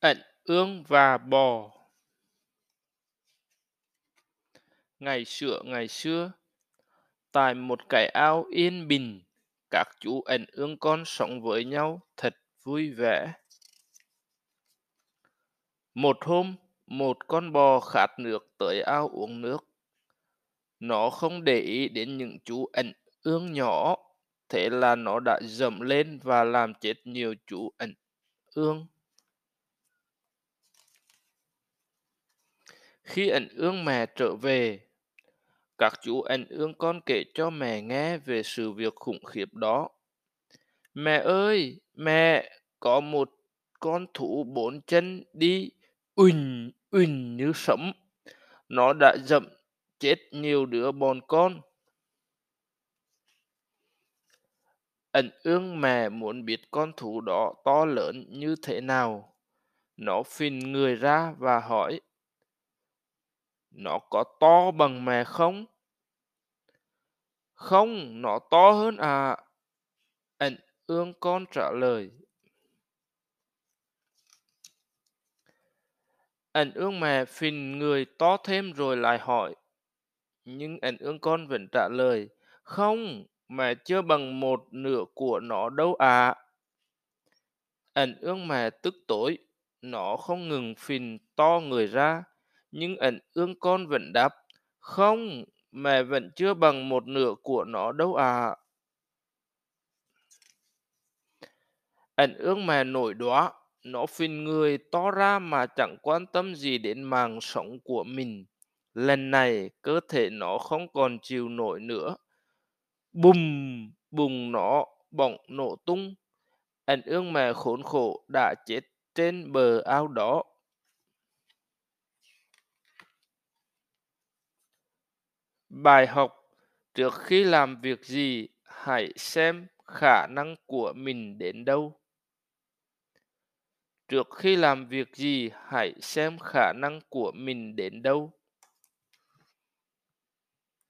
Ẩn ương và bò Ngày xưa ngày xưa, tại một cái ao yên bình, các chú ẩn ương con sống với nhau thật vui vẻ. Một hôm, một con bò khát nước tới ao uống nước. Nó không để ý đến những chú ẩn ương nhỏ, thế là nó đã dầm lên và làm chết nhiều chú ẩn ương. Khi ẩn ương mẹ trở về, các chú ẩn ương con kể cho mẹ nghe về sự việc khủng khiếp đó. Mẹ ơi, mẹ, có một con thú bốn chân đi ùn ùn như sấm. Nó đã dậm chết nhiều đứa bọn con. Ẩn ương mẹ muốn biết con thú đó to lớn như thế nào. Nó phình người ra và hỏi, nó có to bằng mẹ không? Không, nó to hơn à. Ẩn ương con trả lời. Ẩn ương mẹ phình người to thêm rồi lại hỏi. Nhưng ẩn ương con vẫn trả lời. Không, mẹ chưa bằng một nửa của nó đâu à. Ẩn ương mẹ tức tối. Nó không ngừng phình to người ra. Nhưng ẩn ương con vẫn đáp. Không, mẹ vẫn chưa bằng một nửa của nó đâu à. Ẩn ương mẹ nổi đóa, nó phình người to ra mà chẳng quan tâm gì đến mạng sống của mình. Lần này cơ thể nó không còn chịu nổi nữa. Bùm, bùng nó bỗng nổ tung. Ẩn ương mẹ khốn khổ đã chết trên bờ ao đó. Bài học Trước khi làm việc gì, hãy xem khả năng của mình đến đâu. Trước khi làm việc gì, hãy xem khả năng của mình đến đâu.